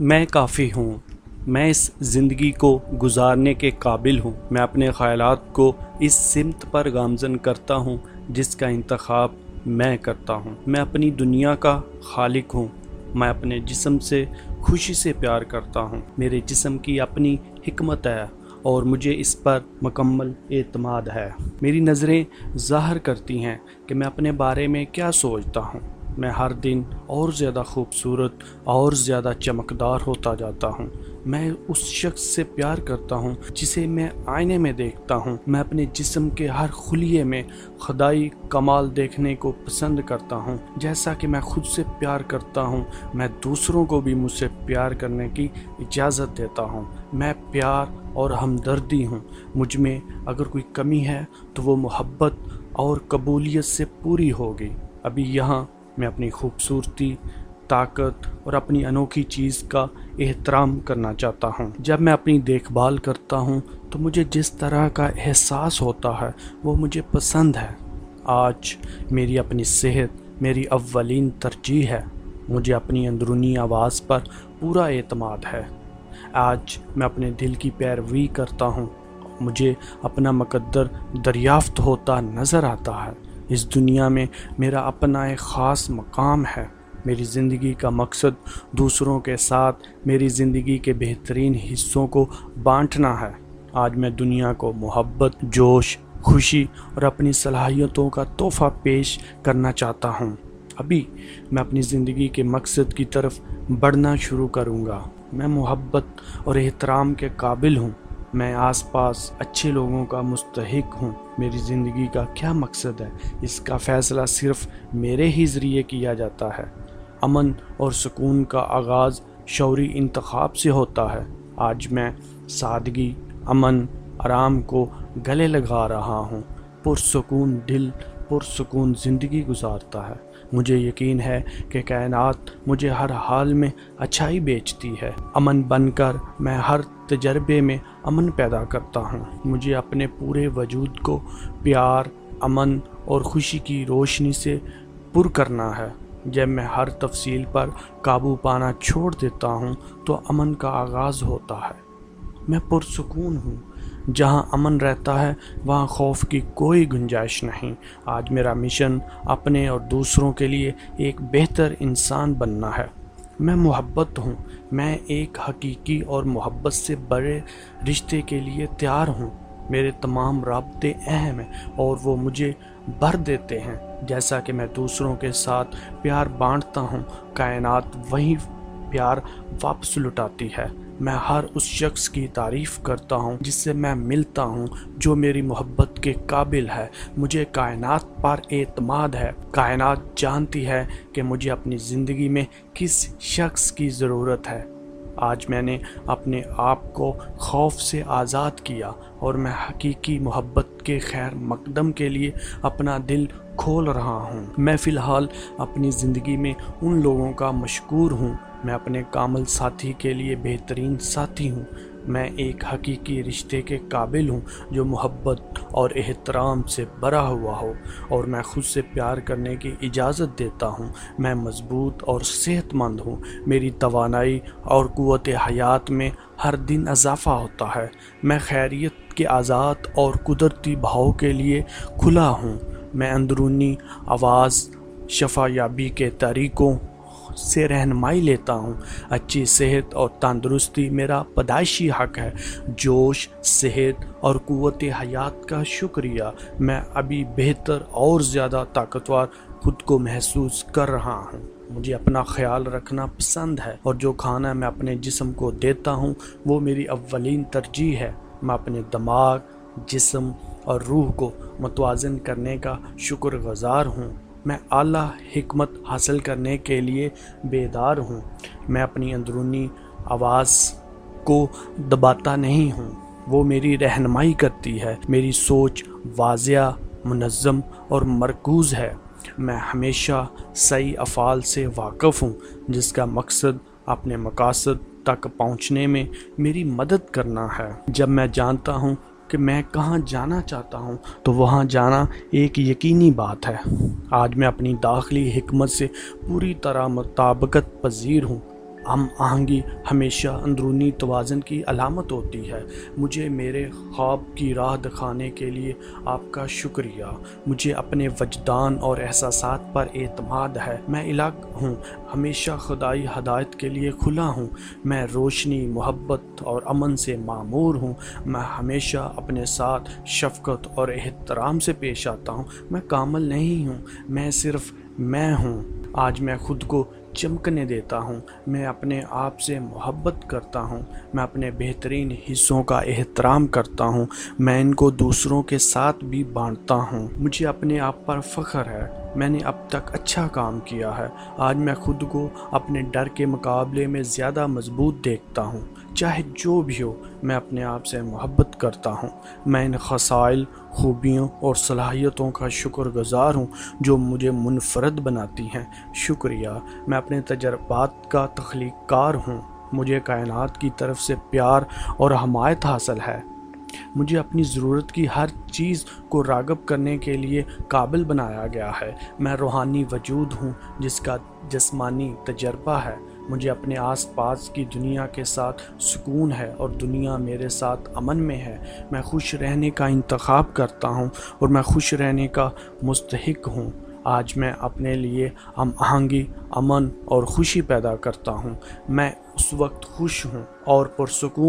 میں کافی ہوں۔ میں اس زندگی کو گزارنے کے قابل ہوں۔ میں اپنے خیالات کو اس سمت پر گامزن کرتا ہوں جس کا انتخاب میں کرتا ہوں۔ میں اپنی دنیا کا خالق ہوں۔ میں اپنے جسم سے خوشی سے پیار کرتا ہوں۔ میرے جسم کی اپنی حکمت ہے اور مجھے اس پر مکمل اعتماد ہے۔ میری نظریں ظاہر کرتی ہیں کہ میں اپنے بارے میں کیا سوچتا ہوں۔ میں ہر دن اور زیادہ خوبصورت اور زیادہ چمکدار ہوتا جاتا ہوں۔ میں اس شخص سے پیار کرتا ہوں جسے میں آئینے میں دیکھتا ہوں۔ میں اپنے جسم کے ہر خلیے میں خدائی کمال دیکھنے کو پسند کرتا ہوں۔ جیسا کہ میں خود سے پیار کرتا ہوں، میں دوسروں کو بھی مجھ سے پیار کرنے کی اجازت دیتا ہوں۔ میں پیار اور ہمدردی ہوں۔ مجھ میں اگر کوئی کمی ہے تو وہ محبت اور قبولیت سے پوری ہوگی۔ ابھی یہاں میں اپنی خوبصورتی، طاقت اور اپنی انوکھی چیز کا احترام کرنا چاہتا ہوں۔ جب میں اپنی دیکھ بھال کرتا ہوں تو مجھے جس طرح کا احساس ہوتا ہے وہ مجھے پسند ہے۔ آج میری اپنی صحت، میری اولین ترجیح ہے۔ مجھے اپنی اندرونی آواز پر پورا اعتماد ہے۔ آج میں اپنے دل کی پیروی کرتا ہوں مجھے اپنا مقدر دریافت ہوتا نظر آتا ہے۔ اس دنیا میں میرا اپنا ایک خاص مقام ہے۔ میری زندگی کا مقصد دوسروں کے ساتھ میری زندگی کے بہترین حصوں کو بانٹنا ہے۔ آج میں دنیا کو محبت، جوش، خوشی اور اپنی صلاحیتوں کا تحفہ پیش کرنا چاہتا ہوں۔ ابھی میں اپنی زندگی کے مقصد کی طرف بڑھنا شروع کروں گا۔ میں محبت اور احترام کے قابل ہوں۔ میں آس پاس اچھے لوگوں کا مستحق ہوں۔ میری زندگی کا کیا مقصد ہے؟ اس کا فیصلہ صرف میرے ہی ذریعے کیا جاتا ہے۔ امن اور سکون کا آغاز شعوری انتخاب سے ہوتا ہے۔ آج میں سادگی، امن، آرام کو گلے لگا رہا ہوں۔ پرسکون دل، پرسکون زندگی گزارتا ہے۔ مجھے یقین ہے کہ کائنات مجھے ہر حال میں اچھائی بیچتی ہے۔ امن بن کر میں ہر تجربے میں امن پیدا کرتا ہوں۔ مجھے اپنے پورے وجود کو پیار، امن اور خوشی کی روشنی سے پر کرنا ہے۔ جب میں ہر تفصیل پر قابو پانا چھوڑ دیتا ہوں تو امن کا آغاز ہوتا ہے۔ میں پرسکون ہوں۔ جہاں امن رہتا ہے، وہاں خوف کی کوئی گنجائش نہیں۔ آج میرا مشن اپنے اور دوسروں کے لیے ایک بہتر انسان بننا ہے۔ میں محبت ہوں۔ میں ایک حقیقی اور محبت سے بڑے رشتے کے لیے تیار ہوں۔ میرے تمام رابطے اہم ہیں اور وہ مجھے بھر دیتے ہیں۔ جیسا کہ میں دوسروں کے ساتھ پیار بانٹتا ہوں، کائنات وہی پیار واپس لٹاتی ہے۔ میں ہر اس شخص کی تعریف کرتا ہوں جس سے میں ملتا ہوں جو میری محبت کے قابل ہے۔ مجھے کائنات پر اعتماد ہے۔ کائنات جانتی ہے کہ مجھے اپنی زندگی میں کس شخص کی ضرورت ہے۔ آج میں نے اپنے آپ کو خوف سے آزاد کیا اور میں حقیقی محبت کے خیر مقدم کے لیے اپنا دل کھول رہا ہوں۔ میں فی الحال اپنی زندگی میں ان لوگوں کا مشکور ہوں میں اپنے کامل ساتھی کے لیے بہترین ساتھی ہوں۔ میں ایک حقیقی رشتے کے قابل ہوں جو محبت اور احترام سے بھرا ہوا ہو اور میں خود سے پیار کرنے کی اجازت دیتا ہوں۔ میں مضبوط اور صحت مند ہوں۔ میری توانائی اور قوت حیات میں ہر دن اضافہ ہوتا ہے۔ میں خیریت کے آزاد اور قدرتی بھاؤ کے لیے کھلا ہوں۔ میں اندرونی آواز شفا یابی کے طریقوں سے رہنمائی لیتا ہوں۔ اچھی صحت اور تندرستی میرا پیدائشی حق ہے۔ جوش، صحت اور قوت حیات کا شکریہ۔ میں ابھی بہتر اور زیادہ طاقتور خود کو محسوس کر رہا ہوں۔ مجھے اپنا خیال رکھنا پسند ہے اور جو کھانا میں اپنے جسم کو دیتا ہوں، وہ میری اولین ترجیح ہے۔ میں اپنے دماغ، جسم اور روح کو متوازن کرنے کا شکر گزار ہوں۔ میں اعلیٰ حکمت حاصل کرنے کے لیے بیدار ہوں۔ میں اپنی اندرونی آواز کو دباتا نہیں ہوں۔ وہ میری رہنمائی کرتی ہے۔ میری سوچ واضح، منظم اور مرکوز ہے۔ میں ہمیشہ صحیح افعال سے واقف ہوں، جس کا مقصد اپنے مقاصد تک پہنچنے میں میری مدد کرنا ہے۔ جب میں جانتا ہوں کہ میں کہاں جانا چاہتا ہوں، تو وہاں جانا ایک یقینی بات ہے۔ آج میں اپنی داخلی حکمت سے پوری طرح مطابقت پذیر ہوں۔ ہم آہنگی ہمیشہ اندرونی توازن کی علامت ہوتی ہے۔ مجھے میرے خواب کی راہ دکھانے کے لیے آپ کا شکریہ۔ مجھے اپنے وجدان اور احساسات پر اعتماد ہے۔ میں الگ ہوں، ہمیشہ خدائی ہدایت کے لیے کھلا ہوں۔ میں روشنی، محبت اور امن سے معمور ہوں۔ میں ہمیشہ اپنے ساتھ شفقت اور احترام سے پیش آتا ہوں۔ میں کامل نہیں ہوں، میں صرف میں ہوں۔ آج میں خود کو چمکنے دیتا ہوں۔ میں اپنے آپ سے محبت کرتا ہوں۔ میں اپنے بہترین حصوں کا احترام کرتا ہوں۔ میں ان کو دوسروں کے ساتھ بھی بانٹتا ہوں۔ مجھے اپنے آپ پر فخر ہے۔ میں نے اب تک اچھا کام کیا ہے۔ آج میں خود کو اپنے ڈر کے مقابلے میں زیادہ مضبوط دیکھتا ہوں۔ چاہے جو بھی ہو، میں اپنے آپ سے محبت کرتا ہوں۔ میں ان خسائل، خوبیوں اور صلاحیتوں کا شکر گزار ہوں جو مجھے منفرد بناتی ہیں۔ شکریہ، میں اپنے تجربات کا تخلیق کار ہوں۔ مجھے کائنات کی طرف سے پیار اور حمایت حاصل ہے۔ مجھے اپنی ضرورت کی ہر چیز کو راغب کرنے کے لیے قابل بنایا گیا ہے۔ میں روحانی وجود ہوں، جس کا جسمانی تجربہ ہے۔ مجھے اپنے آس پاس کی دنیا کے ساتھ سکون ہے اور دنیا میرے ساتھ امن میں ہے۔ میں خوش رہنے کا انتخاب کرتا ہوں اور میں خوش رہنے کا مستحق ہوں۔ آج میں اپنے لیے ہم آہنگی، امن اور خوشی پیدا کرتا ہوں۔ میں اس وقت خوش ہوں اور پرسکون